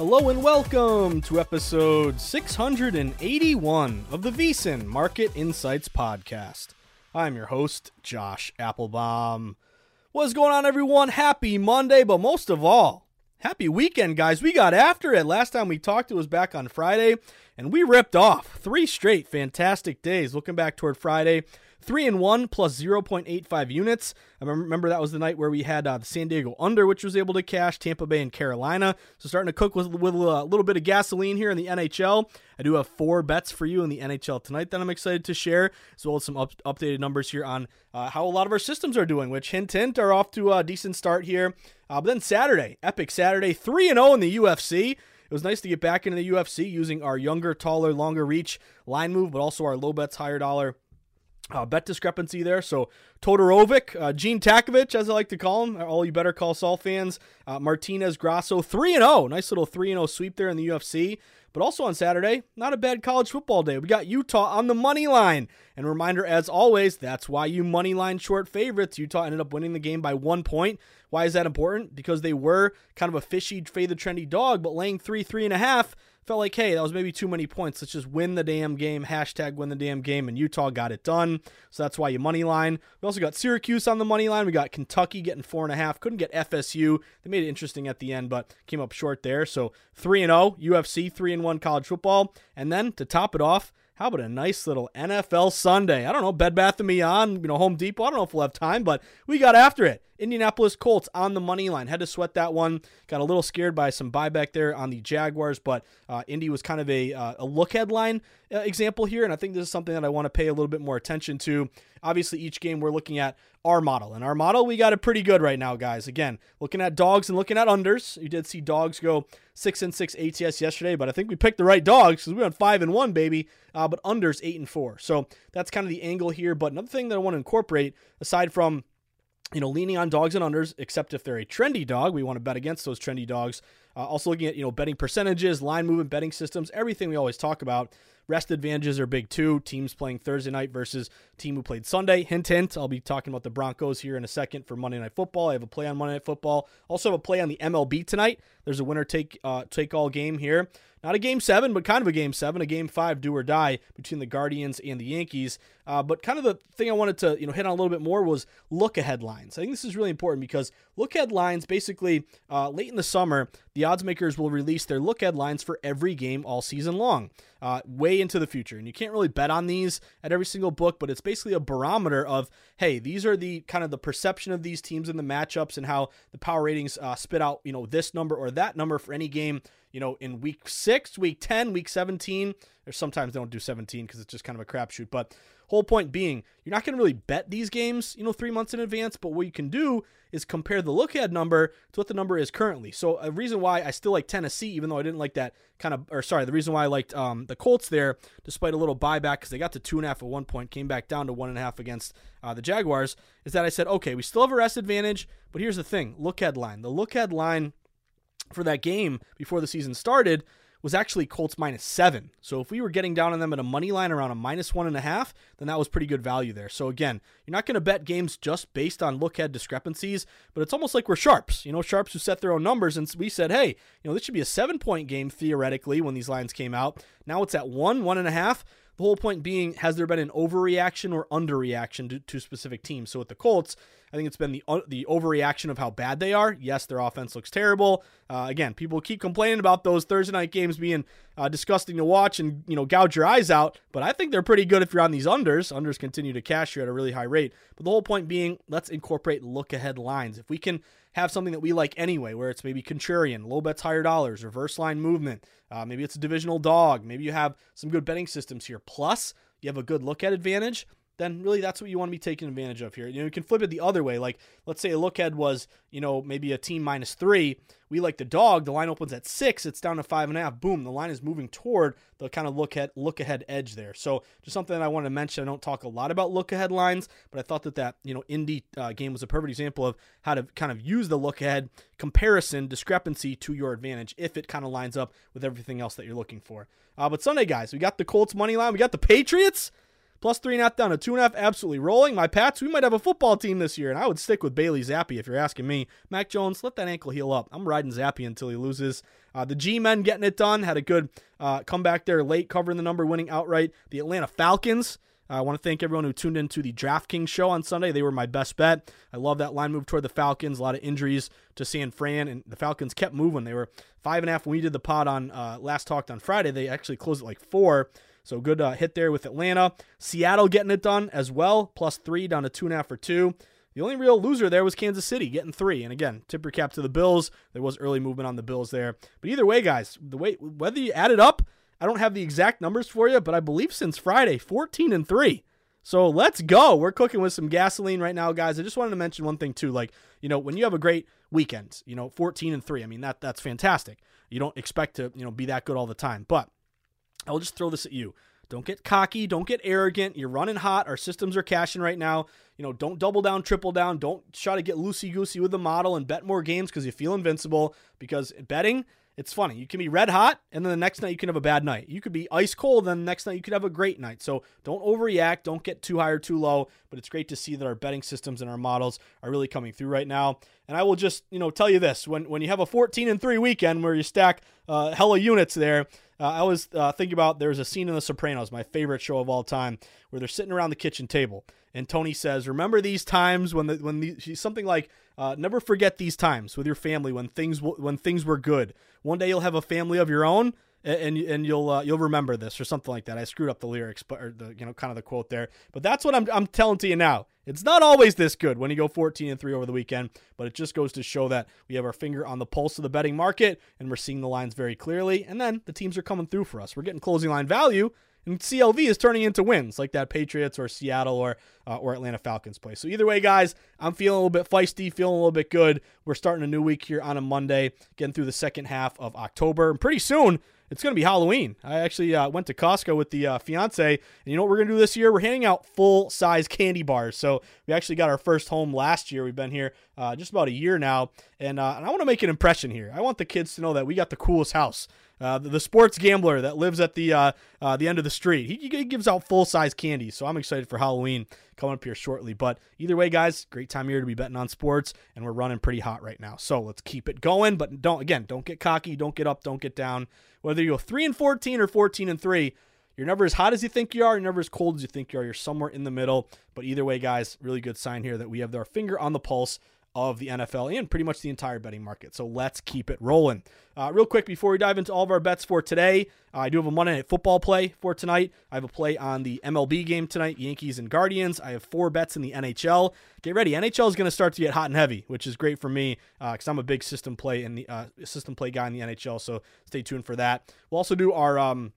Hello and welcome to episode 681 of the VSiN Market Insights Podcast. I'm your host, Josh Appelbaum. What's going on, everyone? Happy Monday, but most of all, happy weekend, guys. We got after it. Last time we talked, it was back on Friday, and we ripped off three straight fantastic days. Looking back toward Friday, three and one plus 0.85 units. I remember that was the night where we had uh, the San Diego under, which was able to cash Tampa Bay and Carolina. So starting to cook with, with a little bit of gasoline here in the NHL. I do have four bets for you in the NHL tonight that I'm excited to share, as well as some up, updated numbers here on uh, how a lot of our systems are doing, which hint hint are off to a decent start here. Uh, but then Saturday, epic Saturday, three and zero in the UFC. It was nice to get back into the UFC using our younger, taller, longer reach line move, but also our low bets, higher dollar uh, bet discrepancy there. So Todorovic, uh, Gene Takavic, as I like to call him, all you Better Call Saul fans, uh, Martinez Grasso, 3 and 0. Nice little 3 0 sweep there in the UFC. But also on Saturday, not a bad college football day. We got Utah on the money line. And reminder, as always, that's why you money line short favorites. Utah ended up winning the game by one point. Why is that important? Because they were kind of a fishy, fade the trendy dog, but laying three, three and a half felt like, hey, that was maybe too many points. Let's just win the damn game. Hashtag win the damn game. And Utah got it done. So that's why you money line. We also got Syracuse on the money line. We got Kentucky getting four and a half. Couldn't get FSU. They made it interesting at the end, but came up short there. So three and oh, zero UFC, three and one college football, and then to top it off. How about a nice little NFL Sunday? I don't know, Bed Bath & Beyond, you know, Home Depot. I don't know if we'll have time, but we got after it. Indianapolis Colts on the money line. Had to sweat that one. Got a little scared by some buyback there on the Jaguars, but uh, Indy was kind of a, uh, a look ahead line uh, example here, and I think this is something that I want to pay a little bit more attention to. Obviously, each game we're looking at our model, and our model we got it pretty good right now, guys. Again, looking at dogs and looking at unders. You did see dogs go six and six ATS yesterday, but I think we picked the right dogs because we went five and one, baby. Uh, but unders eight and four, so that's kind of the angle here. But another thing that I want to incorporate aside from you know, leaning on dogs and unders, except if they're a trendy dog. We want to bet against those trendy dogs. Uh, also looking at, you know, betting percentages, line movement, betting systems, everything we always talk about. Rest advantages are big too. Teams playing Thursday night versus team who played Sunday. Hint, hint. I'll be talking about the Broncos here in a second for Monday Night Football. I have a play on Monday Night Football. Also have a play on the MLB tonight. There's a winner take uh, take all game here. Not a game seven, but kind of a game seven, a game five do or die between the Guardians and the Yankees. Uh, but kind of the thing I wanted to you know hit on a little bit more was look ahead lines. I think this is really important because look ahead lines basically uh, late in the summer, the odds makers will release their look ahead lines for every game all season long, uh, way into the future. And you can't really bet on these at every single book, but it's basically a barometer of hey, these are the kind of the perception of these teams and the matchups and how the power ratings uh, spit out you know this number or that number for any game you know, in week six, week 10, week 17, or sometimes they don't do 17 because it's just kind of a crapshoot. But whole point being, you're not going to really bet these games, you know, three months in advance. But what you can do is compare the look ahead number to what the number is currently. So a reason why I still like Tennessee, even though I didn't like that kind of, or sorry, the reason why I liked um, the Colts there, despite a little buyback because they got to two and a half at one point, came back down to one and a half against uh, the Jaguars, is that I said, okay, we still have a rest advantage, but here's the thing: look ahead line. The look ahead line for that game before the season started was actually Colts minus seven. So if we were getting down on them at a money line around a minus one and a half, then that was pretty good value there. So again, you're not going to bet games just based on look ahead discrepancies, but it's almost like we're sharps. You know, sharps who set their own numbers, and we said, hey, you know, this should be a seven point game theoretically when these lines came out. Now it's at one, one and a half. Whole point being, has there been an overreaction or underreaction to, to specific teams? So with the Colts, I think it's been the uh, the overreaction of how bad they are. Yes, their offense looks terrible. Uh, again, people keep complaining about those Thursday night games being uh, disgusting to watch and you know gouge your eyes out. But I think they're pretty good if you're on these unders. Unders continue to cash you at a really high rate. But the whole point being, let's incorporate look ahead lines. If we can have something that we like anyway, where it's maybe contrarian, low bets, higher dollars, reverse line movement. Uh, maybe it's a divisional dog. Maybe you have some good betting systems here. Plus, you have a good look at advantage then really that's what you want to be taking advantage of here. You know, you can flip it the other way. Like, let's say a look ahead was, you know, maybe a team minus three. We like the dog. The line opens at six. It's down to five and a half. Boom. The line is moving toward the kind of look at look ahead edge there. So just something that I want to mention. I don't talk a lot about look ahead lines, but I thought that that you know Indy uh, game was a perfect example of how to kind of use the look ahead comparison discrepancy to your advantage if it kind of lines up with everything else that you're looking for. Uh, but Sunday, guys, we got the Colts money line. We got the Patriots. Plus three and a half down to two and a half, absolutely rolling. My Pats, we might have a football team this year, and I would stick with Bailey Zappe if you're asking me. Mac Jones, let that ankle heal up. I'm riding Zappe until he loses. Uh, the G men getting it done, had a good uh, comeback there late, covering the number, winning outright. The Atlanta Falcons. Uh, I want to thank everyone who tuned into the DraftKings show on Sunday. They were my best bet. I love that line move toward the Falcons. A lot of injuries to San Fran, and the Falcons kept moving. They were five and a half when we did the pod on uh, last talked on Friday. They actually closed at like four. So good uh, hit there with Atlanta. Seattle getting it done as well, plus three down to two and a half for two. The only real loser there was Kansas City getting three. And again, tip your cap to the Bills. There was early movement on the Bills there. But either way, guys, the way whether you add it up, I don't have the exact numbers for you, but I believe since Friday, 14 and 3. So let's go. We're cooking with some gasoline right now, guys. I just wanted to mention one thing too. Like, you know, when you have a great weekend, you know, 14 and 3, I mean that that's fantastic. You don't expect to, you know, be that good all the time. But I'll just throw this at you. Don't get cocky. Don't get arrogant. You're running hot. Our systems are cashing right now. You know, don't double down, triple down. Don't try to get loosey goosey with the model and bet more games because you feel invincible. Because betting, it's funny. You can be red hot, and then the next night you can have a bad night. You could be ice cold, and the next night you could have a great night. So don't overreact. Don't get too high or too low. But it's great to see that our betting systems and our models are really coming through right now. And I will just, you know, tell you this: when when you have a 14 and three weekend where you stack uh, hella units there, uh, I was uh, thinking about there's a scene in The Sopranos, my favorite show of all time, where they're sitting around the kitchen table, and Tony says, "Remember these times when the, when the, something like uh, never forget these times with your family when things when things were good. One day you'll have a family of your own." and and you'll uh, you'll remember this or something like that. I screwed up the lyrics, but or the you know kind of the quote there. But that's what I'm I'm telling to you now. It's not always this good when you go 14 and 3 over the weekend, but it just goes to show that we have our finger on the pulse of the betting market and we're seeing the lines very clearly. And then the teams are coming through for us. We're getting closing line value, and CLV is turning into wins like that Patriots or Seattle or uh, or Atlanta Falcons play. So either way, guys, I'm feeling a little bit feisty, feeling a little bit good. We're starting a new week here on a Monday, getting through the second half of October, and pretty soon it's going to be Halloween. I actually uh, went to Costco with the uh, fiance, and you know what we're going to do this year? We're handing out full size candy bars. So we actually got our first home last year. We've been here uh, just about a year now, And, uh, and I want to make an impression here. I want the kids to know that we got the coolest house. Uh, the, the, sports gambler that lives at the uh, uh, the end of the street. He, he gives out full size candy, so I'm excited for Halloween coming up here shortly. But either way, guys, great time year to be betting on sports, and we're running pretty hot right now. So let's keep it going. But don't again, don't get cocky, don't get up, don't get down. Whether you go three and fourteen or fourteen and three. You're never as hot as you think you are. You're never as cold as you think you are. You're somewhere in the middle. But either way, guys, really good sign here that we have our finger on the pulse of the NFL and pretty much the entire betting market. So let's keep it rolling. Uh, real quick, before we dive into all of our bets for today, uh, I do have a Monday Night Football play for tonight. I have a play on the MLB game tonight, Yankees and Guardians. I have four bets in the NHL. Get ready, NHL is going to start to get hot and heavy, which is great for me because uh, I'm a big system play in the uh, system play guy in the NHL. So stay tuned for that. We'll also do our um,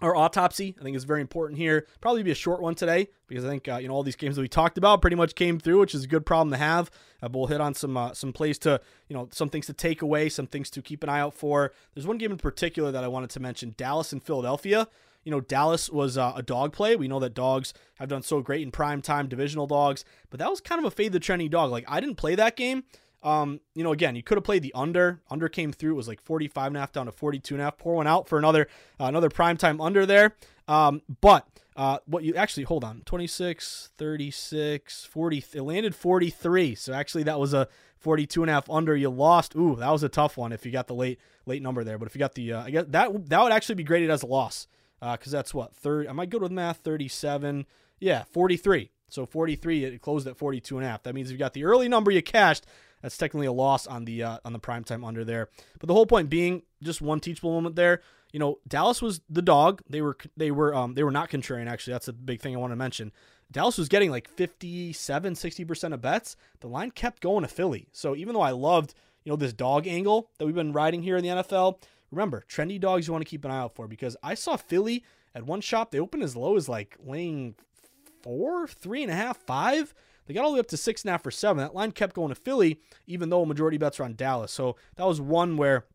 our autopsy, I think, is very important here. Probably be a short one today because I think uh, you know all these games that we talked about pretty much came through, which is a good problem to have. Uh, but we'll hit on some uh, some plays to you know some things to take away, some things to keep an eye out for. There's one game in particular that I wanted to mention: Dallas and Philadelphia. You know, Dallas was uh, a dog play. We know that dogs have done so great in prime time divisional dogs, but that was kind of a fade the trendy dog. Like I didn't play that game um, you know, again, you could have played the under. Under came through. It was like 45 and a half down to 42 and a half. Pour one out for another uh, another prime time under there. Um, but uh, what you actually hold on 26, 36, 40. It landed 43. So actually, that was a 42 and a half under. You lost. Ooh, that was a tough one if you got the late late number there. But if you got the, uh, I guess that that would actually be graded as a loss because uh, that's what third. Am I good with math. 37. Yeah, 43. So 43. It closed at 42 and a half. That means if you got the early number you cashed that's technically a loss on the uh, on the primetime under there. But the whole point being just one teachable moment there. You know, Dallas was the dog. They were they were um they were not contrarian actually. That's a big thing I want to mention. Dallas was getting like 57, 60% of bets. The line kept going to Philly. So even though I loved, you know, this dog angle that we've been riding here in the NFL, remember, trendy dogs you want to keep an eye out for because I saw Philly at one shop, they opened as low as like laying four, three and a half, five. They got all the way up to six and a half for seven. That line kept going to Philly, even though majority bets are on Dallas. So that was one where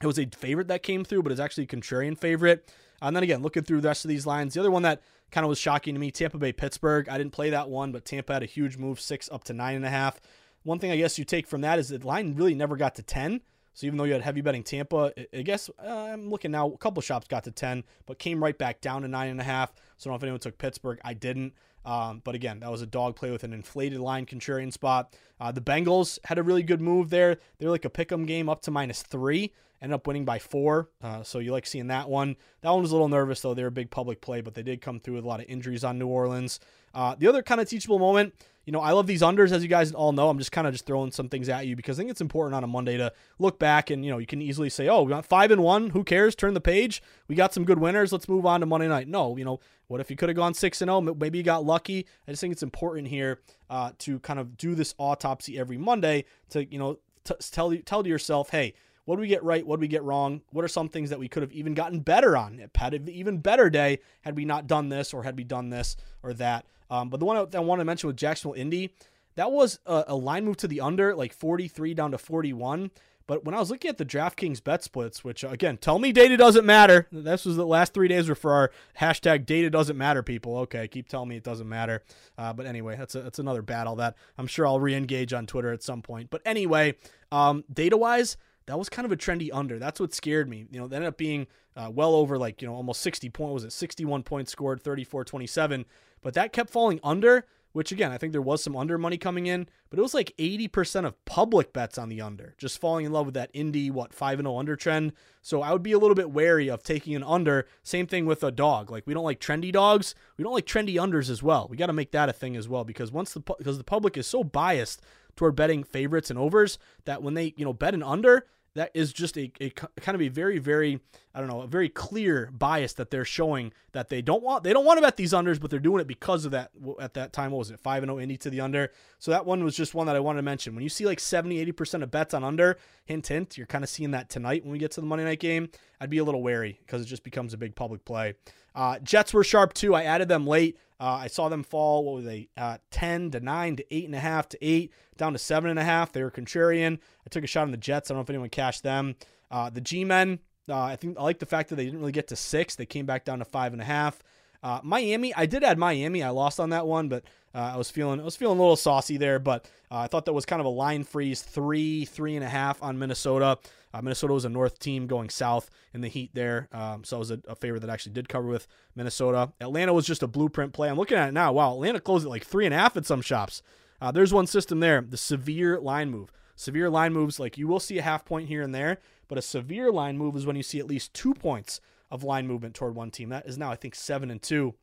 it was a favorite that came through, but it's actually a contrarian favorite. And then again, looking through the rest of these lines, the other one that kind of was shocking to me, Tampa Bay Pittsburgh. I didn't play that one, but Tampa had a huge move, six up to nine and a half. One thing I guess you take from that is the line really never got to 10. So even though you had heavy betting Tampa, I guess uh, I'm looking now. A couple shops got to 10, but came right back down to nine and a half. So I don't know if anyone took Pittsburgh. I didn't. Um, but again, that was a dog play with an inflated line contrarian spot. Uh, the Bengals had a really good move there. They were like a pick 'em game up to minus three, ended up winning by four. Uh, so you like seeing that one. That one was a little nervous though. They were a big public play, but they did come through with a lot of injuries on New Orleans. Uh, the other kind of teachable moment you know, I love these unders, as you guys all know. I'm just kind of just throwing some things at you because I think it's important on a Monday to look back and, you know, you can easily say, oh, we got five and one. Who cares? Turn the page. We got some good winners. Let's move on to Monday night. No, you know, what if you could have gone six and oh? Maybe you got lucky. I just think it's important here uh, to kind of do this autopsy every Monday to, you know, t- tell, tell to yourself, hey, what do we get right? What do we get wrong? What are some things that we could have even gotten better on? Had an even better day had we not done this or had we done this or that. Um, but the one I, want to mention with Jacksonville Indy, that was a, a, line move to the under, like 43 down to 41. But when I was looking at the DraftKings bet splits, which again, tell me data doesn't matter. This was the last three days were for our hashtag data doesn't matter people. Okay, keep telling me it doesn't matter. Uh, but anyway, that's a, that's another battle that I'm sure I'll re-engage on Twitter at some point. But anyway, um, data wise, that was kind of a trendy under. That's what scared me. You know, that ended up being uh, well over like, you know, almost 60 point. Was it 61 points scored, 34 27? But that kept falling under, which again, I think there was some under money coming in, but it was like 80% of public bets on the under, just falling in love with that indie, what, 5 0 under trend. So I would be a little bit wary of taking an under. Same thing with a dog. Like we don't like trendy dogs. We don't like trendy unders as well. We got to make that a thing as well because once the, because the public is so biased toward betting favorites and overs that when they, you know, bet an under, that is just a, a kind of a very very I don't know a very clear bias that they're showing that they don't want they don't want to bet these unders but they're doing it because of that at that time what was it 5 and 0 Indy to the under? So that one was just one that I wanted to mention. When you see like 70 80% of bets on under hint hint you're kind of seeing that tonight when we get to the Monday night game I'd be a little wary because it just becomes a big public play. Uh, Jets were sharp too. I added them late uh, I saw them fall. What were they? Uh, Ten to nine to eight and a half to eight, down to seven and a half. They were contrarian. I took a shot on the Jets. I don't know if anyone cashed them. Uh, the G-men. Uh, I think I like the fact that they didn't really get to six. They came back down to five and a half. Uh, Miami, I did add Miami. I lost on that one, but uh, I was feeling I was feeling a little saucy there. But uh, I thought that was kind of a line freeze, three, three and a half on Minnesota. Uh, Minnesota was a north team going south in the heat there, um, so it was a, a favorite that actually did cover with Minnesota. Atlanta was just a blueprint play. I'm looking at it now. Wow, Atlanta closed at like three and a half at some shops. Uh, there's one system there, the severe line move. Severe line moves, like you will see a half point here and there, but a severe line move is when you see at least two points of line movement toward one team. That is now, I think, seven and two.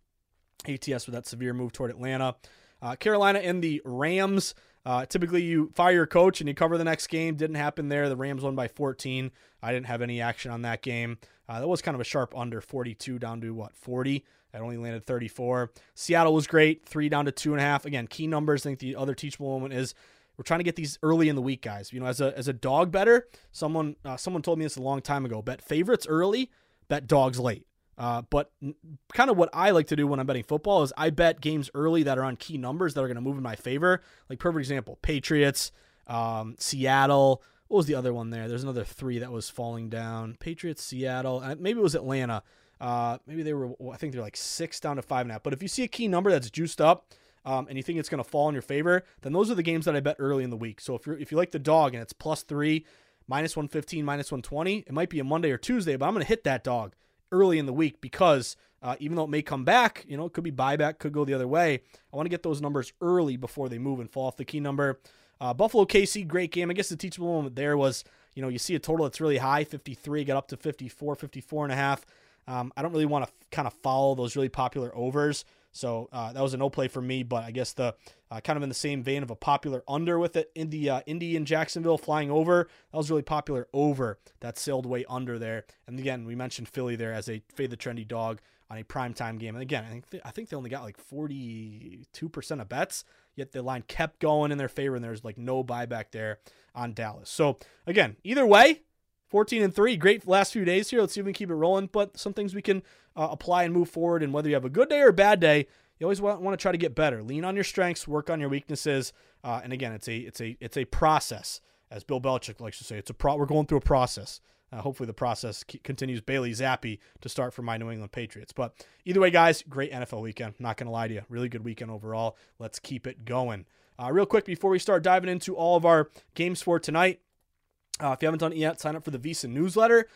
ATS with that severe move toward Atlanta. Uh, Carolina and the Rams. Uh, typically, you fire your coach and you cover the next game. Didn't happen there. The Rams won by 14. I didn't have any action on that game. Uh, that was kind of a sharp under 42 down to what 40. I only landed 34. Seattle was great, three down to two and a half. Again, key numbers. I think the other teachable moment is we're trying to get these early in the week, guys. You know, as a as a dog better, someone uh, someone told me this a long time ago. Bet favorites early, bet dogs late. Uh, but kind of what I like to do when I'm betting football is I bet games early that are on key numbers that are going to move in my favor. Like perfect example, Patriots, um, Seattle. What was the other one there? There's another three that was falling down. Patriots, Seattle, maybe it was Atlanta. Uh, maybe they were. I think they're like six down to five and a half. But if you see a key number that's juiced up, um, and you think it's going to fall in your favor, then those are the games that I bet early in the week. So if you if you like the dog and it's plus three, minus 115, minus 120, it might be a Monday or Tuesday, but I'm going to hit that dog early in the week because uh, even though it may come back, you know, it could be buyback, could go the other way. I want to get those numbers early before they move and fall off the key number. Uh, Buffalo KC, great game. I guess the teachable moment there was, you know, you see a total that's really high, 53, got up to 54, 54 and a half. Um, I don't really want to f- kind of follow those really popular overs. So uh, that was a no play for me, but I guess the uh, kind of in the same vein of a popular under with it. in uh, Indy in Jacksonville flying over. That was really popular over that sailed way under there. And again, we mentioned Philly there as a fade the trendy dog on a primetime game. And again, I think th- I think they only got like 42% of bets, yet the line kept going in their favor, and there's like no buyback there on Dallas. So again, either way, 14 and 3 great last few days here. Let's see if we can keep it rolling but some things we can uh, apply and move forward and whether you have a good day or a bad day you always want, want to try to get better. Lean on your strengths work on your weaknesses uh, and again it's a it's a it's a process. As bill belichick likes to say it's a pro we're going through a process. Uh, hopefully the process continues bailey zappe to start for my new england patriots. But either way guys great nfl weekend. Not gonna lie to you really good weekend overall. Let's keep it going. Uh, real quick before we start diving into all of our games for tonight uh, if you haven't done it yet, sign up for the VSiN newsletter,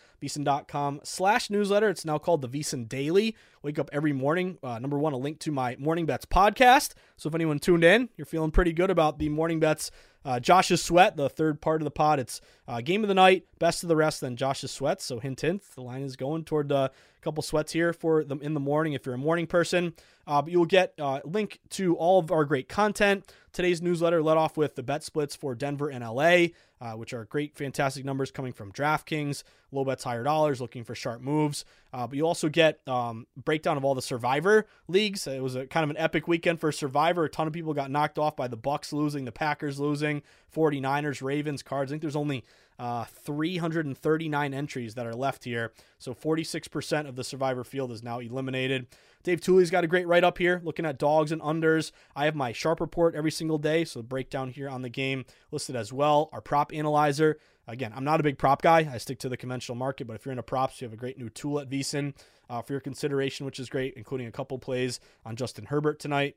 slash newsletter. It's now called the VSiN Daily. Wake up every morning. Uh, number one, a link to my Morning Bets podcast. So if anyone tuned in, you're feeling pretty good about the Morning Bets. Uh, Josh's Sweat, the third part of the pod. It's uh, game of the night, best of the rest, then Josh's Sweat. So hint, hint, the line is going toward a couple sweats here for them in the morning if you're a morning person. Uh, but you'll get a uh, link to all of our great content. Today's newsletter led off with the bet splits for Denver and LA uh, which are great, fantastic numbers coming from DraftKings, low bets, higher dollars, looking for sharp moves. Uh, but you also get um, breakdown of all the Survivor leagues. It was a kind of an epic weekend for Survivor. A ton of people got knocked off by the Bucks losing, the Packers losing, 49ers, Ravens, Cards. I think there's only uh, 339 entries that are left here. So 46% of the Survivor field is now eliminated. Dave Tuley's got a great write up here looking at dogs and unders. I have my sharp report every single day, so breakdown here on the game listed as well. Our prop analyzer. Again, I'm not a big prop guy. I stick to the conventional market, but if you're into props, you have a great new tool at VSiN uh, for your consideration, which is great, including a couple plays on Justin Herbert tonight.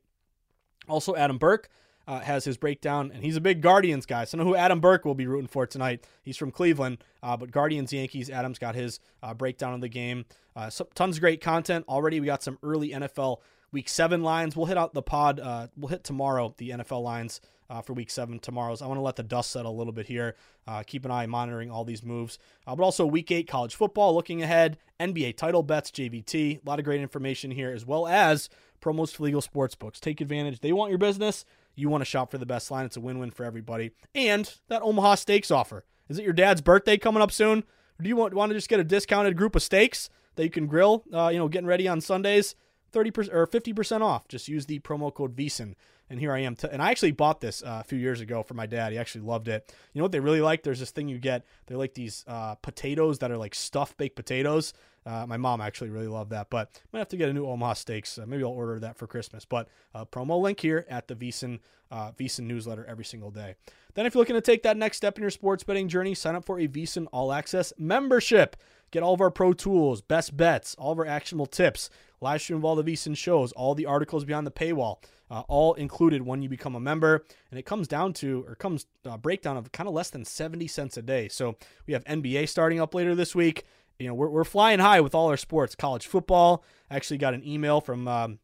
Also, Adam Burke uh, has his breakdown, and he's a big Guardians guy. So I know who Adam Burke will be rooting for tonight. He's from Cleveland, uh, but Guardians, Yankees, Adam's got his uh, breakdown of the game. Uh, so, tons of great content already. We got some early NFL Week Seven lines. We'll hit out the pod. Uh, we'll hit tomorrow the NFL lines. Uh, for week seven tomorrow's. I want to let the dust settle a little bit here. Uh, keep an eye monitoring all these moves. Uh, but also week eight college football looking ahead, NBA title bets, JVT. A lot of great information here, as well as promos for legal sports books. Take advantage. They want your business. You want to shop for the best line. It's a win win for everybody. And that Omaha Steaks offer. Is it your dad's birthday coming up soon? Or do you want, want to just get a discounted group of steaks that you can grill, uh, you know, getting ready on Sundays? 30% or 50% off. Just use the promo code VSiN. And here I am. T- and I actually bought this uh, a few years ago for my dad. He actually loved it. You know what they really like? There's this thing you get. They're like these uh, potatoes that are like stuffed baked potatoes. Uh, my mom actually really loved that, but I might have to get a new Omaha Steaks. Uh, maybe I'll order that for Christmas. But uh, promo link here at the VSiN uh, VSiN newsletter every single day. Then, if you're looking to take that next step in your sports betting journey, sign up for a VSiN All Access membership. Get all of our pro tools, best bets, all of our actionable tips, live stream of all the VSiN shows, all the articles beyond the paywall, uh, all included when you become a member. And it comes down to, or comes uh, breakdown of kind of less than 70 cents a day. So we have NBA starting up later this week you know, we're, we're flying high with all our sports. College football. I actually got an email from um,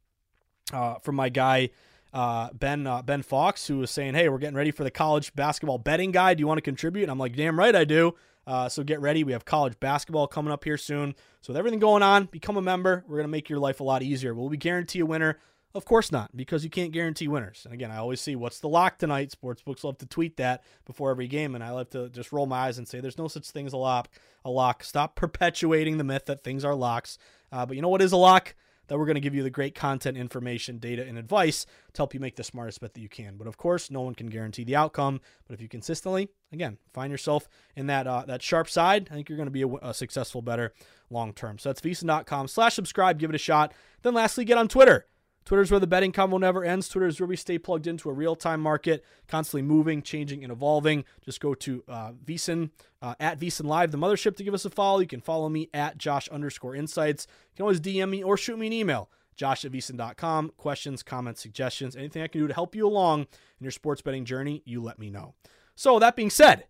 uh, from my guy uh, Ben uh, Ben Fox who was saying, "Hey, we're getting ready for the college basketball betting guide. Do you want to contribute?" And I'm like, "Damn right I do." Uh, so get ready. We have college basketball coming up here soon. So with everything going on, become a member. We're gonna make your life a lot easier. We'll be guarantee a winner? Of course not, because you can't guarantee winners. And again, I always see what's the lock tonight. Sportsbooks love to tweet that before every game, and I love to just roll my eyes and say there's no such thing as a lock. A lock. Stop perpetuating the myth that things are locks. Uh, but you know what is a lock? That we're going to give you the great content, information, data, and advice to help you make the smartest bet that you can. But of course, no one can guarantee the outcome. But if you consistently, again, find yourself in that uh, that sharp side, I think you're going to be a, a successful better long term. So that's vsin.com slash subscribe. Give it a shot. Then lastly, get on Twitter Twitter's where the betting combo never ends. Twitter's where we stay plugged into a real time market, constantly moving, changing, and evolving. Just go to uh, VSiN, uh, at VSiN Live, the mothership, to give us a follow. You can follow me at Josh underscore insights. You can always DM me or shoot me an email, josh at VSiN.com. Questions, comments, suggestions, anything I can do to help you along in your sports betting journey, you let me know. So, that being said,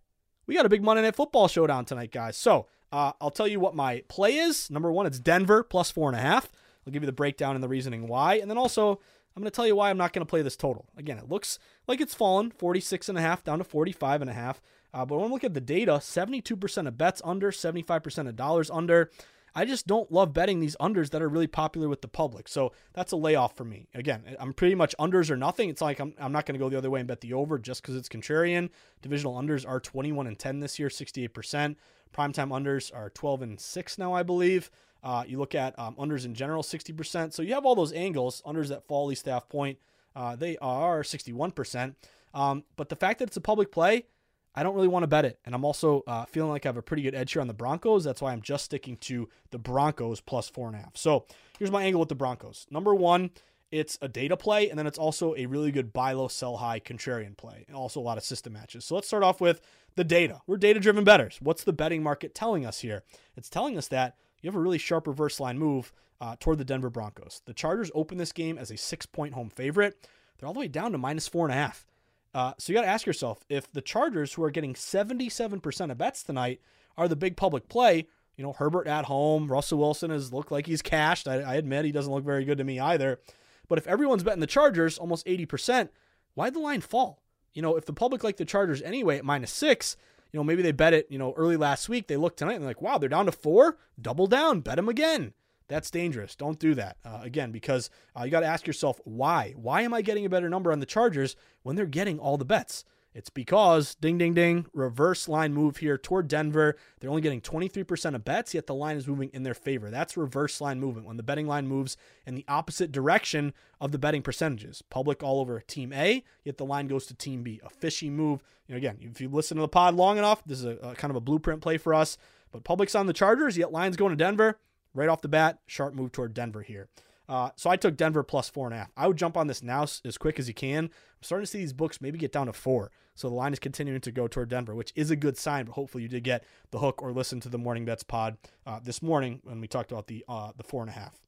we got a big Monday Night Football showdown tonight, guys. So, uh, I'll tell you what my play is. Number one, it's Denver plus four and a half. I'll give you the breakdown and the reasoning why. And then also, I'm going to tell you why I'm not going to play this total. Again, it looks like it's fallen 46 and a half down to 45 and a half. Uh, but when we look at the data, 72% of bets under, 75% of dollars under. I just don't love betting these unders that are really popular with the public. So that's a layoff for me. Again, I'm pretty much unders or nothing. It's like I'm, I'm not going to go the other way and bet the over just because it's contrarian. Divisional unders are 21 and 10 this year, 68%. Primetime unders are 12 and 6 now, I believe. Uh, you look at um, unders in general, 60%. So you have all those angles, unders that fall least half point, uh, they are 61%. Um, but the fact that it's a public play, I don't really want to bet it. And I'm also uh, feeling like I have a pretty good edge here on the Broncos. That's why I'm just sticking to the Broncos plus four and a half. So here's my angle with the Broncos. Number one, it's a data play, and then it's also a really good buy low, sell high contrarian play, and also a lot of system matches. So let's start off with the data. We're data driven betters. What's the betting market telling us here? It's telling us that you have a really sharp reverse line move uh, toward the Denver Broncos. The Chargers open this game as a six point home favorite. They're all the way down to minus four and a half. Uh, so you got to ask yourself if the Chargers, who are getting 77% of bets tonight, are the big public play. You know, Herbert at home, Russell Wilson has looked like he's cashed. I, I admit he doesn't look very good to me either. But if everyone's betting the Chargers, almost 80%, why'd the line fall? You know, if the public like the Chargers anyway at minus six, you know, maybe they bet it, you know, early last week. They look tonight and they're like, wow, they're down to four. Double down, bet them again. That's dangerous. Don't do that uh, again because uh, you got to ask yourself why. Why am I getting a better number on the Chargers when they're getting all the bets? It's because, ding, ding, ding, reverse line move here toward Denver. They're only getting 23% of bets, yet the line is moving in their favor. That's reverse line movement when the betting line moves in the opposite direction of the betting percentages. Public all over team A, yet the line goes to team B. A fishy move. You know, again, if you listen to the pod long enough, this is a, a kind of a blueprint play for us. But public's on the Chargers, yet line's going to Denver. Right off the bat, sharp move toward Denver here. Uh, so I took Denver plus four and a half. I would jump on this now as quick as you can. I'm starting to see these books maybe get down to four. So the line is continuing to go toward Denver, which is a good sign. But hopefully you did get the hook or listen to the morning bets pod uh, this morning when we talked about the uh, the four and a half.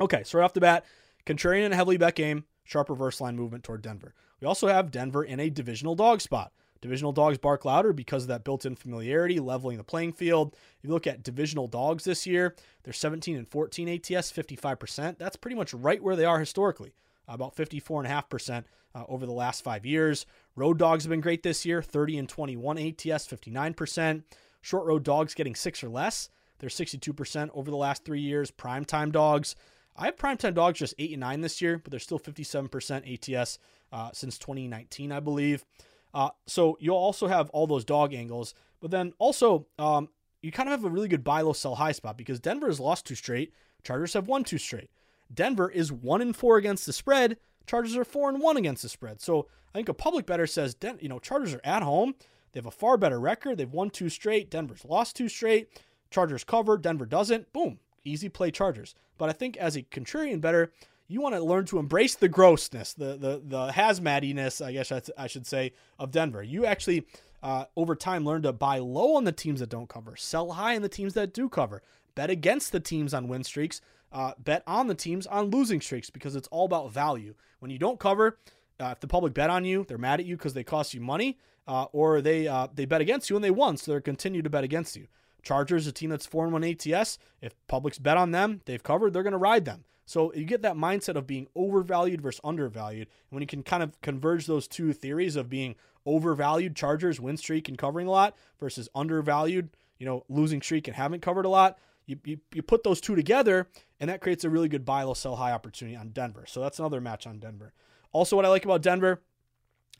Okay, so right off the bat, contrarian and heavily bet game, sharp reverse line movement toward Denver. We also have Denver in a divisional dog spot. Divisional dogs bark louder because of that built in familiarity, leveling the playing field. If you look at divisional dogs this year, they're 17 and 14 ATS, 55%. That's pretty much right where they are historically, about 54.5% uh, over the last five years. Road dogs have been great this year, 30 and 21 ATS, 59%. Short road dogs getting six or less, they're 62% over the last three years. Primetime dogs, I have primetime dogs just 8 and 9 this year, but they're still 57% ATS uh, since 2019, I believe. Uh, so you'll also have all those dog angles, but then also um, you kind of have a really good buy low, sell high spot because Denver has lost two straight. Chargers have won two straight. Denver is one and four against the spread. Chargers are four and one against the spread. So I think a public better says, Den- you know, Chargers are at home. They have a far better record. They've won two straight. Denver's lost two straight. Chargers cover. Denver doesn't. Boom. easy play Chargers. But I think as a contrarian better, you want to learn to embrace the grossness, the the the hazmatiness, I guess I should say, of Denver. You actually uh, over time learn to buy low on the teams that don't cover, sell high on the teams that do cover, bet against the teams on win streaks, uh, bet on the teams on losing streaks because it's all about value. When you don't cover, uh, if the public bet on you, they're mad at you because they cost you money, uh, or they uh, they bet against you and they won, so they're continue to bet against you. Chargers, a team that's four and one ATS. If publics bet on them, they've covered. They're going to ride them. So you get that mindset of being overvalued versus undervalued. And when you can kind of converge those two theories of being overvalued Chargers win streak and covering a lot versus undervalued, you know, losing streak and haven't covered a lot, you, you, you put those two together and that creates a really good buy low sell high opportunity on Denver. So that's another match on Denver. Also, what I like about Denver,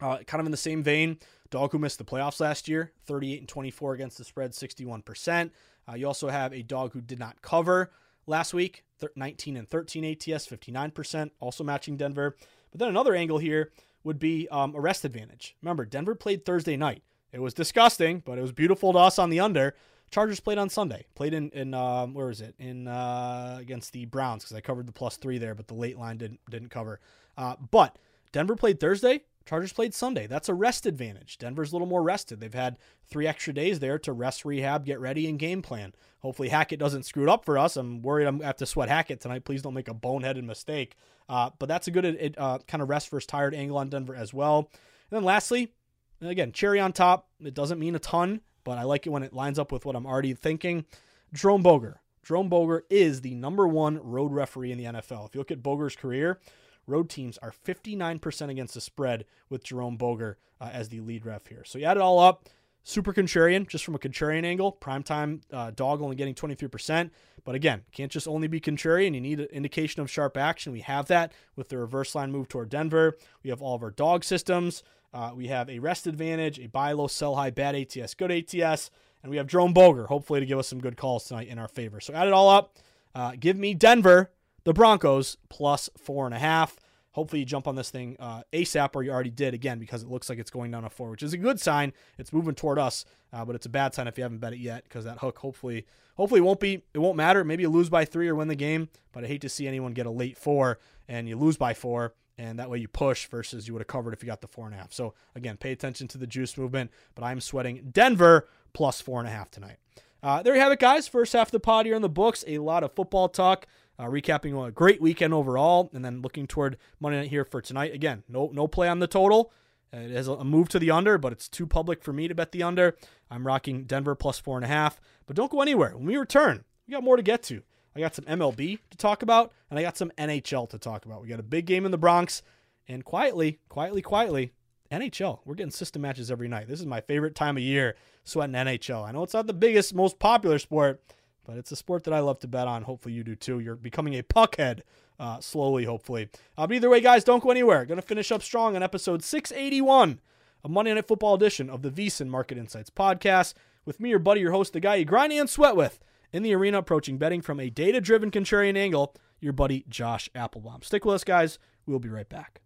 uh, kind of in the same vein, dog who missed the playoffs last year, 38 and 24 against the spread, 61%. Uh, you also have a dog who did not cover last week, 19 and 13 ATS, 59%, also matching Denver. But then another angle here would be um, a rest advantage. Remember, Denver played Thursday night. It was disgusting, but it was beautiful to us on the under. Chargers played on Sunday. Played in in um, where is it in uh, against the Browns because I covered the plus three there, but the late line didn't didn't cover. Uh, but Denver played Thursday. Chargers played Sunday. That's a rest advantage. Denver's a little more rested. They've had three extra days there to rest, rehab, get ready, and game plan. Hopefully, Hackett doesn't screw it up for us. I'm worried I'm going to have to sweat Hackett tonight. Please don't make a boneheaded mistake. Uh, but that's a good uh, kind of rest versus tired angle on Denver as well. And then lastly, again, cherry on top. It doesn't mean a ton, but I like it when it lines up with what I'm already thinking. Jerome Boger. Jerome Boger is the number one road referee in the NFL. If you look at Boger's career, road teams are 59% against the spread with Jerome Boger uh, as the lead ref here. So you add it all up, super contrarian, just from a contrarian angle. Primetime uh, dog only getting 23%. But again, can't just only be contrarian. You need an indication of sharp action. We have that with the reverse line move toward Denver. We have all of our dog systems. Uh, we have a rest advantage, a buy low, sell high, bad ATS, good ATS. And we have Jerome Boger, hopefully to give us some good calls tonight in our favor. So add it all up. Uh, give me Denver the Broncos plus four and a half. Hopefully, you jump on this thing uh, ASAP, or you already did again because it looks like it's going down a four, which is a good sign. It's moving toward us, uh, but it's a bad sign if you haven't bet it yet because that hook hopefully hopefully won't be it won't matter. Maybe you lose by three or win the game, but I hate to see anyone get a late four and you lose by four and that way you push versus you would have covered if you got the four and a half. So again, pay attention to the juice movement. But I'm sweating Denver plus four and a half tonight. Uh, there you have it, guys. First half of the pod here in the books. A lot of football talk. Uh, recapping a great weekend overall, and then looking toward Monday night here for tonight. Again, no no play on the total. Uh, it has a move to the under, but it's too public for me to bet the under. I'm rocking Denver plus four and a half. But don't go anywhere. When we return, we got more to get to. I got some MLB to talk about, and I got some NHL to talk about. We got a big game in the Bronx, and quietly, quietly, quietly, NHL. We're getting system matches every night. This is my favorite time of year, sweating NHL. I know it's not the biggest, most popular sport, but it's a sport that I love to bet on. Hopefully you do too. You're becoming a puckhead uh, slowly, hopefully. Uh, but either way, guys, don't go anywhere. Going to finish up strong on episode 681, a Monday Night Football edition of the VSiN Market Insights podcast with me, your buddy, your host, the guy you grind and sweat with in the arena approaching betting from a data-driven contrarian angle, your buddy Josh Appelbaum. Stick with us, guys. We'll be right back.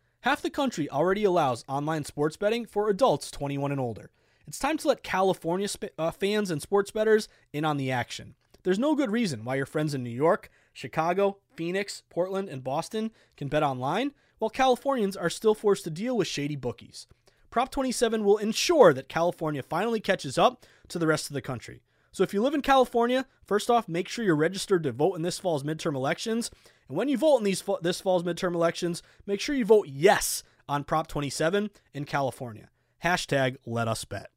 Half the country already allows online sports betting for adults 21 and older. It's time to let California sp- uh, fans and sports bettors in on the action. There's no good reason why your friends in New York, Chicago, Phoenix, Portland, and Boston can bet online, while Californians are still forced to deal with shady bookies. Prop 27 will ensure that California finally catches up to the rest of the country. So if you live in California, first off, make sure you're registered to vote in this fall's midterm elections. And when you vote in these this fall's midterm elections, make sure you vote yes on Prop 27 in California. Hashtag let us bet.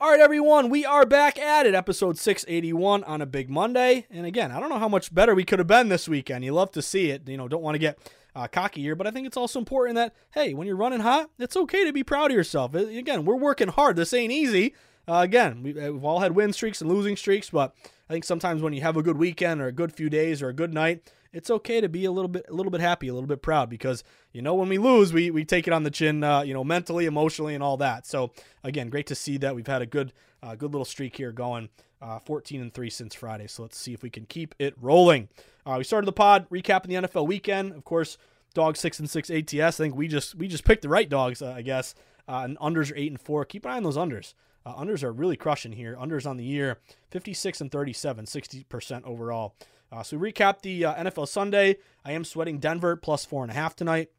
All right, everyone, we are back at it, episode 681 on a big Monday. And again, I don't know how much better we could have been this weekend. You love to see it. You know, don't want to get uh, cocky here, but I think it's also important that, hey, when you're running hot, it's okay to be proud of yourself. Again, we're working hard. This ain't easy. Uh, again, uh, we've all had win streaks and losing streaks, but I think sometimes when you have a good weekend or a good few days or a good night, it's okay to be a little bit a little bit happy, a little bit proud because you know when we lose, we we take it on the chin, uh, you know, mentally, emotionally, and all that. So again, great to see that we've had a good uh, good little streak here going, uh, 14 and three since Friday. So let's see if we can keep it rolling. Uh, we started the pod recapping the NFL weekend, of course. Dog six and six ATS. I think we just we just picked the right dogs, uh, I guess. And unders are eight and four. Keep an eye on those unders. Uh, unders are really crushing here. Unders on the year, 56 and 37, 60% overall. Uh, so we recap the uh, NFL Sunday. I am sweating Denver plus four and a half tonight.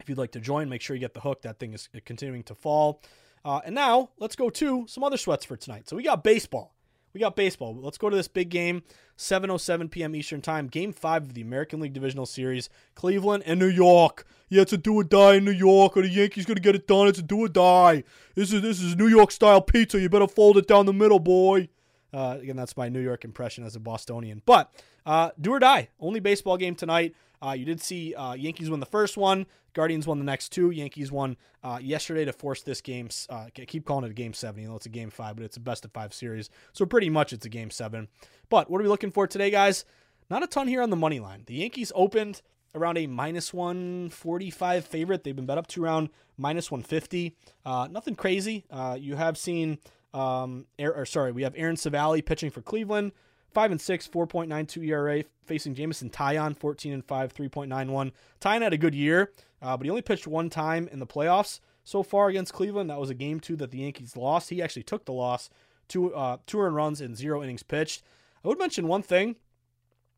If you'd like to join, make sure you get the hook. That thing is continuing to fall. Uh, and now let's go to some other sweats for tonight. So we got baseball. We got baseball. Let's go to this big game, 7:07 p.m. Eastern Time, Game Five of the American League Divisional Series, Cleveland and New York. Yeah, it's a do or die in New York. or the Yankees gonna get it done? It's a do or die. This is this is New York style pizza. You better fold it down the middle, boy. Uh, again, that's my New York impression as a Bostonian. But uh, do or die. Only baseball game tonight. Uh, you did see uh, Yankees win the first one. Guardians won the next two. Yankees won uh, yesterday to force this game. Uh, keep calling it a game seven. You know, it's a game five, but it's a best of five series. So pretty much it's a game seven. But what are we looking for today, guys? Not a ton here on the money line. The Yankees opened around a minus 145 favorite. They've been bet up to around minus 150. Uh, nothing crazy. Uh, you have seen, um, or sorry, we have Aaron Civale pitching for Cleveland. 5 and 6, 4.92 ERA, facing Jameson Taillon, 14 and 5, 3.91. Taillon had a good year, uh, but he only pitched one time in the playoffs so far against Cleveland. That was a game two that the Yankees lost. He actually took the loss, two uh, two earned runs in zero innings pitched. I would mention one thing: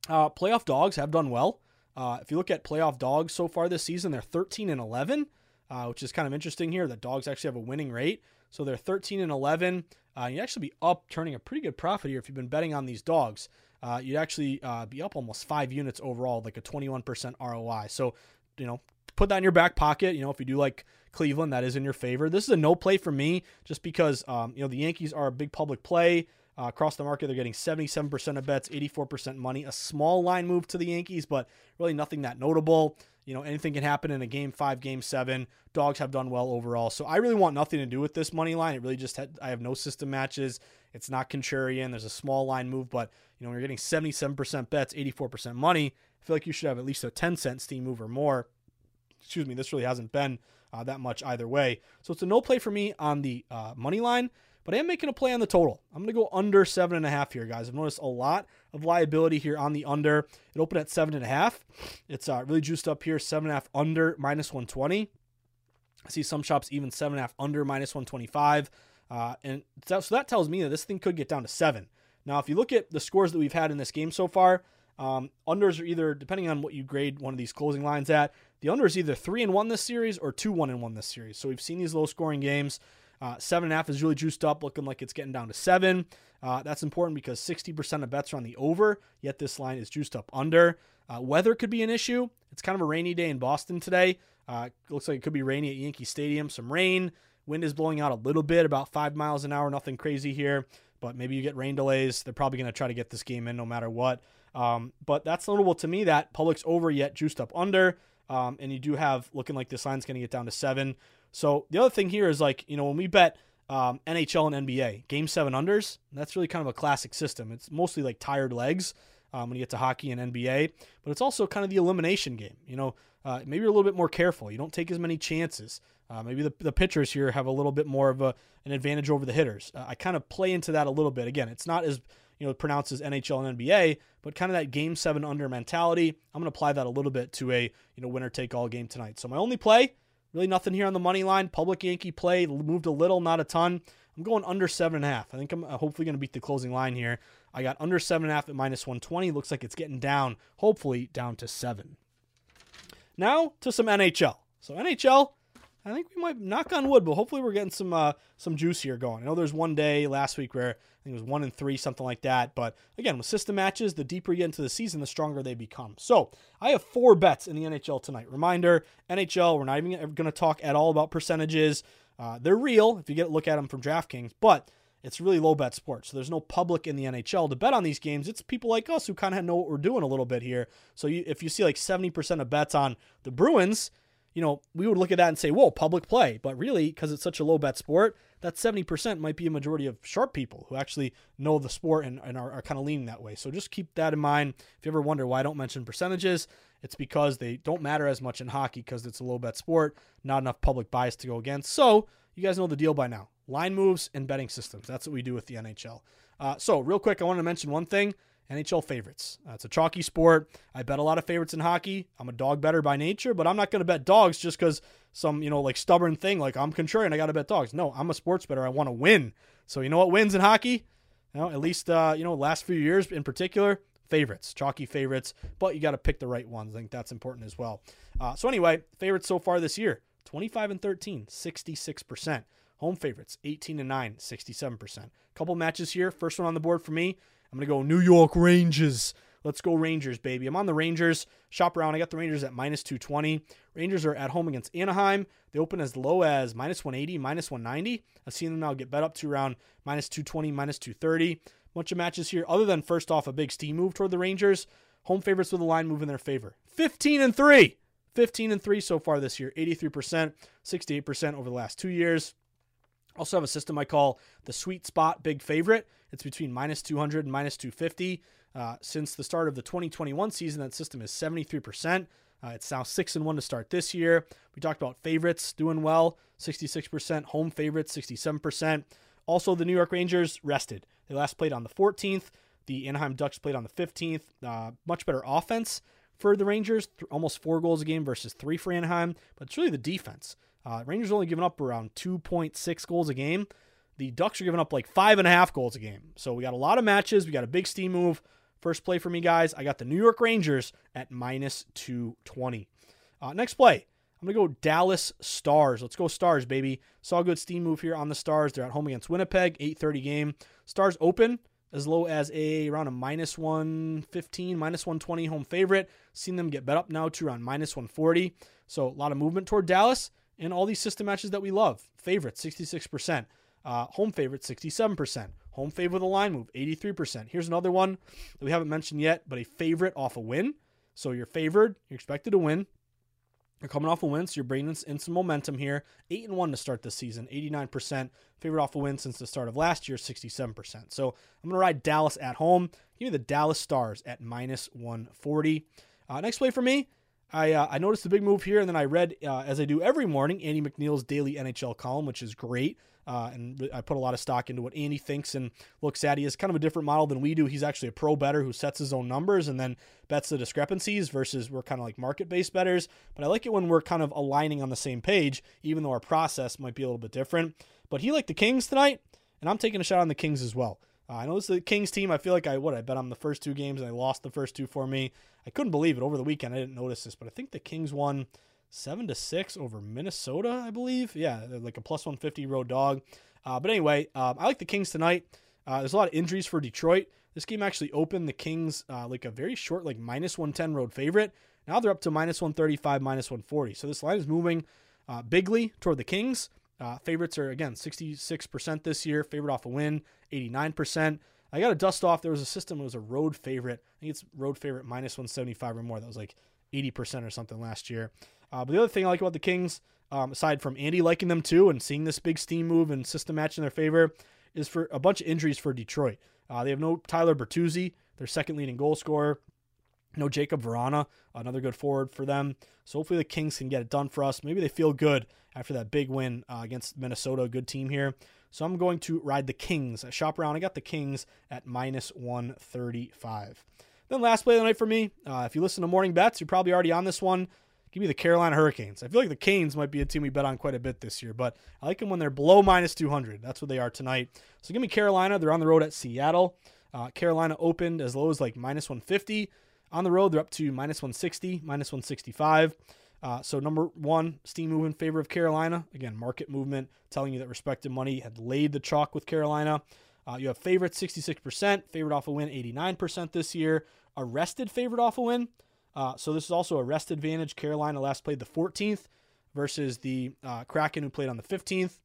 uh, playoff dogs have done well. Uh, if you look at playoff dogs so far this season, they're 13 and 11, uh, which is kind of interesting here that dogs actually have a winning rate. So they're 13 and 11. Uh, you actually be up, turning a pretty good profit here if you've been betting on these dogs. Uh, you'd actually uh, be up almost five units overall, like a 21% ROI. So, you know, put that in your back pocket. You know, if you do like Cleveland, that is in your favor. This is a no play for me just because, um, you know, the Yankees are a big public play. Uh, across the market, they're getting 77% of bets, 84% money. A small line move to the Yankees, but really nothing that notable. You know, anything can happen in a game five, game seven. Dogs have done well overall. So I really want nothing to do with this money line. It really just had, I have no system matches. It's not contrarian. There's a small line move, but you know, when you're getting 77% bets, 84% money, I feel like you should have at least a 10 cent steam move or more. Excuse me, this really hasn't been uh, that much either way. So it's a no play for me on the uh, money line but I am making a play on the total. I'm going to go under seven and a half here, guys. I've noticed a lot of liability here on the under. It opened at seven and a half. It's uh, really juiced up here, seven and a half under minus 120. I see some shops even seven and a half under minus 125. Uh, and so that tells me that this thing could get down to seven. Now, if you look at the scores that we've had in this game so far, um, unders are either, depending on what you grade one of these closing lines at, the under is either three and one this series or two one and one this series. So we've seen these low scoring games. Uh, seven and a half is really juiced up, looking like it's getting down to seven. Uh, that's important because 60% of bets are on the over, yet this line is juiced up under. Uh, weather could be an issue. It's kind of a rainy day in Boston today. Uh, looks like it could be rainy at Yankee Stadium. Some rain. Wind is blowing out a little bit, about five miles an hour. Nothing crazy here, but maybe you get rain delays. They're probably going to try to get this game in no matter what. Um, but that's notable to me that public's over yet juiced up under. Um, and you do have looking like this line's going to get down to seven. So the other thing here is like, you know, when we bet um, NHL and NBA, game seven unders, that's really kind of a classic system. It's mostly like tired legs um, when you get to hockey and NBA, but it's also kind of the elimination game. You know, uh, maybe you're a little bit more careful. You don't take as many chances. Uh, maybe the, the pitchers here have a little bit more of a, an advantage over the hitters. Uh, I kind of play into that a little bit. Again, it's not as you know pronounced as NHL and NBA, but kind of that game seven under mentality. I'm going to apply that a little bit to a you know winner take all game tonight. So my only play Really nothing here on the money line. Public Yankee play moved a little, not a ton. I'm going under seven and a half. I think I'm uh, hopefully going to beat the closing line here. I got under seven and a half at minus 120. Looks like it's getting down, hopefully down to seven. Now to some NHL. So NHL, I think we might knock on wood, but hopefully we're getting some uh, some juice here going. I know there's one day last week where I think it was one and three, something like that. But again, with system matches, the deeper you get into the season, the stronger they become. So I have four bets in the NHL tonight. Reminder: NHL. We're not even going to talk at all about percentages. Uh, they're real if you get a look at them from DraftKings, but it's really low bet sports. So there's no public in the NHL to bet on these games. It's people like us who kind of know what we're doing a little bit here. So you, if you see like 70% of bets on the Bruins, you know, we would look at that and say, whoa, public play. But really, because it's such a low bet sport, that 70% might be a majority of sharp people who actually know the sport and, and are, are kind of leaning that way. So just keep that in mind. If you ever wonder why I don't mention percentages, it's because they don't matter as much in hockey because it's a low bet sport, not enough public bias to go against. So you guys know the deal by now line moves and betting systems. That's what we do with the NHL. Uh, so, real quick, I want to mention one thing. NHL favorites. Uh, it's a chalky sport. I bet a lot of favorites in hockey. I'm a dog better by nature, but I'm not going to bet dogs just because some, you know, like stubborn thing, like I'm contrarian, I got to bet dogs. No, I'm a sports better. I want to win. So, you know what wins in hockey? You know, at least, uh, you know, last few years in particular, favorites, chalky favorites, but you got to pick the right ones. I think that's important as well. Uh, so, anyway, favorites so far this year 25 and 13, 66%. Home favorites, 18 and 9, 67%. Couple matches here. First one on the board for me. I'm going to go New York Rangers. Let's go Rangers, baby. I'm on the Rangers. Shop around. I got the Rangers at minus 220. Rangers are at home against Anaheim. They open as low as minus 180, minus 190. I've seen them now get bet up to around minus 220, minus 230. Bunch of matches here, other than first off a big steam move toward the Rangers. Home favorites with a line move in their favor. 15 and 3. 15 and 3 so far this year. 83%, 68% over the last two years. Also have a system I call the sweet spot big favorite. It's between minus 200 and minus 250. Uh, since the start of the 2021 season, that system is 73%. Uh, it's now 6 and 1 to start this year. We talked about favorites doing well 66%, home favorites 67%. Also, the New York Rangers rested. They last played on the 14th. The Anaheim Ducks played on the 15th. Uh, much better offense for the Rangers, almost four goals a game versus three for Anaheim, but it's really the defense. Uh, Rangers only giving up around 2.6 goals a game. The Ducks are giving up like five and a half goals a game. So we got a lot of matches. We got a big steam move. First play for me, guys, I got the New York Rangers at minus 220. Uh, next play, I'm going to go Dallas Stars. Let's go Stars, baby. Saw a good steam move here on the Stars. They're at home against Winnipeg, 8:30 game. Stars open as low as a around a minus 115, minus 120 home favorite. Seen them get bet up now to around minus 140. So a lot of movement toward Dallas and all these system matches that we love. Favorite 66%, uh, home favorite 67%, home favorite with a line move 83%. Here's another one that we haven't mentioned yet, but a favorite off a win. So you're favored, you're expected to win. You're coming off a win, so you're bringing in some momentum here. Eight and one to start this season, 89%. Favorite off a win since the start of last year, 67%. So I'm gonna ride Dallas at home. Give me the Dallas Stars at minus 140. Uh, next play for me. I, uh, I noticed the big move here, and then I read, uh, as I do every morning, Andy McNeil's daily NHL column, which is great. Uh, and I put a lot of stock into what Andy thinks and looks at. He has kind of a different model than we do. He's actually a pro better who sets his own numbers and then bets the discrepancies versus we're kind of like market based betters. But I like it when we're kind of aligning on the same page, even though our process might be a little bit different. But he liked the Kings tonight, and I'm taking a shot on the Kings as well. Uh, I know is the Kings team. I feel like I what I bet on the first two games and I lost the first two for me. I couldn't believe it over the weekend. I didn't notice this, but I think the Kings won seven to six over Minnesota. I believe, yeah, like a plus one fifty road dog. Uh, but anyway, um, I like the Kings tonight. Uh, there's a lot of injuries for Detroit. This game actually opened the Kings uh, like a very short, like minus 110 road favorite. Now they're up to minus 135, minus 140. So this line is moving uh, bigly toward the Kings. Uh, favorites are, again, 66% this year. Favorite off a win, 89%. I got to dust off. There was a system, it was a road favorite. I think it's road favorite minus 175 or more. That was like 80% or something last year. Uh, but the other thing I like about the Kings um, aside from Andy liking them too and seeing this big steam move and system match in their favor, is for a bunch of injuries for Detroit. Uh, they have no Tyler Bertuzzi, their second leading goal scorer. No Jakub Vrana, another good forward for them. So hopefully the Kings can get it done for us. Maybe they feel good after that big win uh, against Minnesota, a good team here. So I'm going to ride the Kings. I shop around. I got the Kings at minus 135. Then last play of the night for me. Uh, if you listen to morning bets, you're probably already on this one. Give me the Carolina Hurricanes. I feel like the Canes might be a team we bet on quite a bit this year, but I like them when they're below minus 200. That's what they are tonight. So give me Carolina. They're on the road at Seattle. Uh, Carolina opened as low as like minus 150. On the road, they're up to minus 160, minus 165. Uh, so number one, steam move in favor of Carolina. Again, market movement telling you that respected money had laid the chalk with Carolina. Uh, you have favorite 66%, favorite off a win 89% this year. Arrested favorite off a win uh, so this is also a rest advantage. Carolina last played the 14th versus the uh, Kraken who played on the 15th.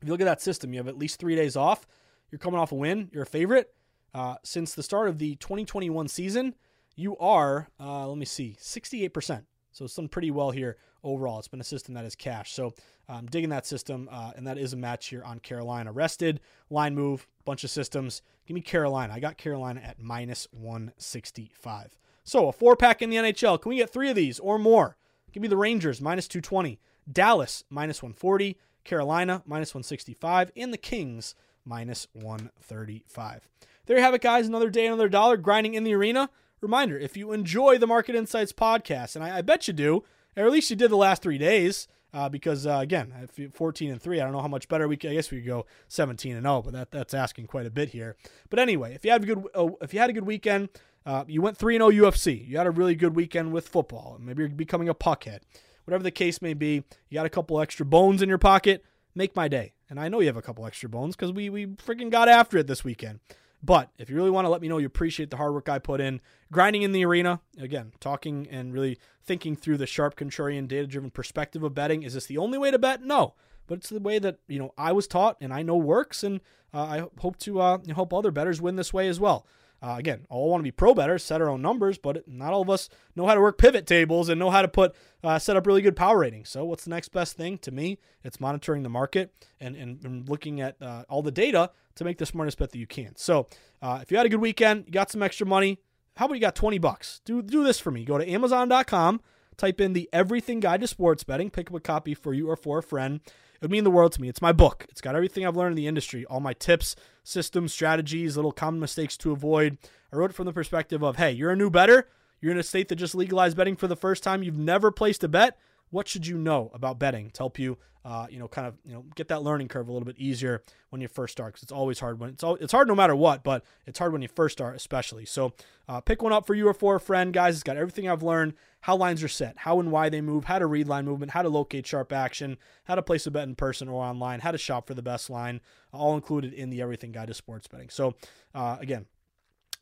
If you look at that system, you have at least three days off. You're coming off a win. You're a favorite. Uh, since the start of the 2021 season, you are, uh, let me see, 68%. So it's done pretty well here overall. It's been a system that is cash. So I'm um, digging that system, uh, and that is a match here on Carolina. Rested, line move, bunch of systems. Give me Carolina. I got Carolina at minus 165. So a four pack in the NHL. Can we get three of these or more? Give me the Rangers minus 220, Dallas minus 140, Carolina minus 165, and the Kings minus 135. There you have it, guys. Another day, another dollar grinding in the arena. Reminder if you enjoy the Market Insights podcast, and I, I bet you do, or at least you did the last three days, uh, because uh, again, 14 and three, I don't know how much better we. Could, I guess we could go 17 and 0, but that that's asking quite a bit here. But anyway, if you had a good uh, if you had a good weekend, uh, you went 3 0 UFC. You had a really good weekend with football. Maybe you're becoming a puckhead. Whatever the case may be, you got a couple extra bones in your pocket. Make my day. And I know you have a couple extra bones because we, we freaking got after it this weekend. But if you really want to let me know you appreciate the hard work I put in, grinding in the arena, again, talking and really thinking through the sharp, contrarian, data driven perspective of betting. Is this the only way to bet? No. But it's the way that you know I was taught and I know works, and uh, I hope to uh, help other betters win this way as well. Uh, again, all want to be pro bettors, set our own numbers, but not all of us know how to work pivot tables and know how to put uh, set up really good power ratings. So, what's the next best thing to me? It's monitoring the market and, and, and looking at uh, all the data to make the smartest bet that you can. So, uh, if you had a good weekend, you got some extra money, how about you got 20 bucks? Do, do this for me. Go to Amazon.com, type in the Everything Guide to Sports Betting, pick up a copy for you or for a friend. It would mean the world to me. It's my book. It's got everything I've learned in the industry, all my tips, systems, strategies, little common mistakes to avoid. I wrote it from the perspective of, hey, you're a new better. You're in a state that just legalized betting for the first time. You've never placed a bet. What should you know about betting to help you, uh, you know, kind of, you know, get that learning curve a little bit easier when you first start? Because it's always hard when it's all, it's hard no matter what, but it's hard when you first start, especially. So uh, pick one up for you or for a friend, guys. It's got everything I've learned, how lines are set, how and why they move, how to read line movement, how to locate sharp action, how to place a bet in person or online, how to shop for the best line, all included in the Everything Guide to Sports Betting. So uh, again,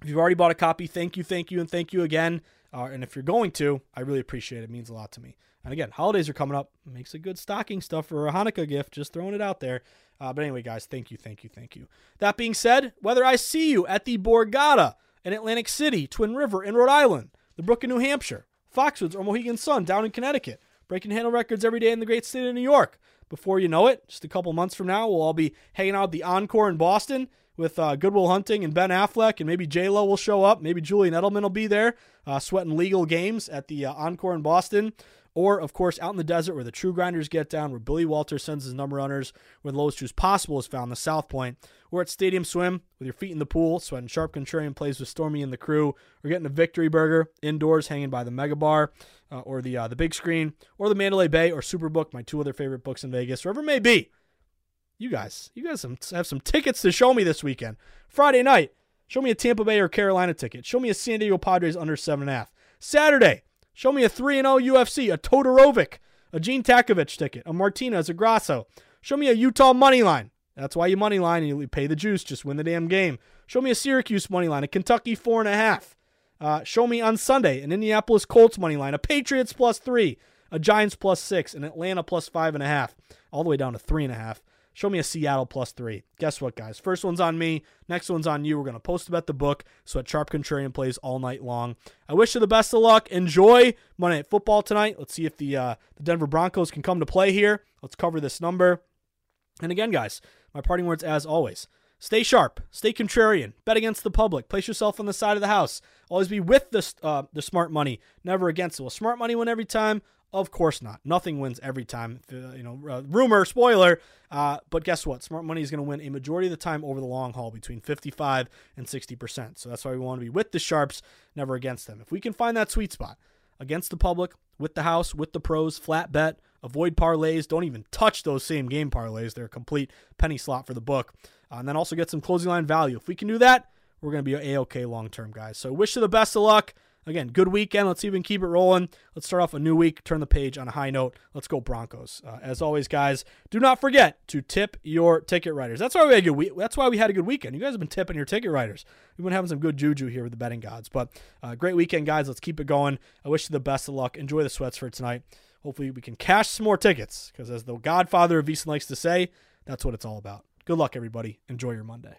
if you've already bought a copy, thank you, thank you, and thank you again. Uh, and if you're going to, I really appreciate it. It means a lot to me. And again, holidays are coming up. Makes a good stocking stuff for a Hanukkah gift. Just throwing it out there. Uh, but anyway, guys, thank you, thank you, thank you. That being said, whether I see you at the Borgata in Atlantic City, Twin River in Rhode Island, the Brook in New Hampshire, Foxwoods or Mohegan Sun down in Connecticut, breaking handle records every day in the great state of New York. Before you know it, just a couple months from now, we'll all be hanging out at the Encore in Boston with uh, Good Will Hunting and Ben Affleck, and maybe J Lo will show up. Maybe Julian Edelman will be there, uh, sweating legal games at the uh, Encore in Boston. Or, of course, out in the desert where the true grinders get down, where Billy Walters sends his number runners, where the lowest juice possible is found, the South Point. Or at Stadium Swim with your feet in the pool, sweating sharp contrarian plays with Stormy and the crew, or getting a victory burger indoors hanging by the Mega Bar, uh, or the uh, the big screen, or the Mandalay Bay, or Superbook, my two other favorite books in Vegas, wherever it may be. You guys, you guys have some tickets to show me this weekend. Friday night, show me a Tampa Bay or Carolina ticket. Show me a San Diego Padres under seven and a half. Saturday, Show me a 3 0 UFC, a Todorovic, a Gene Takavic ticket, a Martinez, a Grasso. Show me a Utah money line. That's why you money line and you pay the juice. Just win the damn game. Show me a Syracuse money line, a Kentucky four and a half. Uh, show me on Sunday an Indianapolis Colts money line, a Patriots plus three, a Giants plus six, an Atlanta plus five and a half, all the way down to three and a half. Show me a Seattle plus three. Guess what, guys? First one's on me. Next one's on you. We're going to post about the book. So at Sharp Contrarian plays all night long. I wish you the best of luck. Enjoy Monday Night Football tonight. Let's see if the uh, the Denver Broncos can come to play here. Let's cover this number. And again, guys, my parting words as always. Stay sharp. Stay contrarian. Bet against the public. Place yourself on the side of the house. Always be with the, uh, the smart money, never against it. Smart money win every time? Of course not. Nothing wins every time. Uh, you know, uh, rumor, spoiler. Uh, but guess what? Smart money is going to win a majority of the time over the long haul, between 55 and 60%. So that's why we want to be with the sharps, never against them. If we can find that sweet spot against the public, with the house, with the pros, flat bet, avoid parlays. Don't even touch those same game parlays. They're a complete penny slot for the book. Uh, and then also get some closing line value. If we can do that, we're going to be a okay long term, guys. So wish you the best of luck. Again, good weekend. Let's can keep it rolling. Let's start off a new week, turn the page on a high note. Let's go Broncos. Uh, as always, guys, do not forget to tip your ticket writers. That's why we had a good week. That's why we had a good weekend. You guys have been tipping your ticket writers. We've been having some good juju here with the betting gods. But uh, great weekend, guys. Let's keep it going. I wish you the best of luck. Enjoy the sweats for tonight. Hopefully, we can cash some more tickets because, as the Godfather of VSiN likes to say, that's what it's all about. Good luck, everybody. Enjoy your Monday.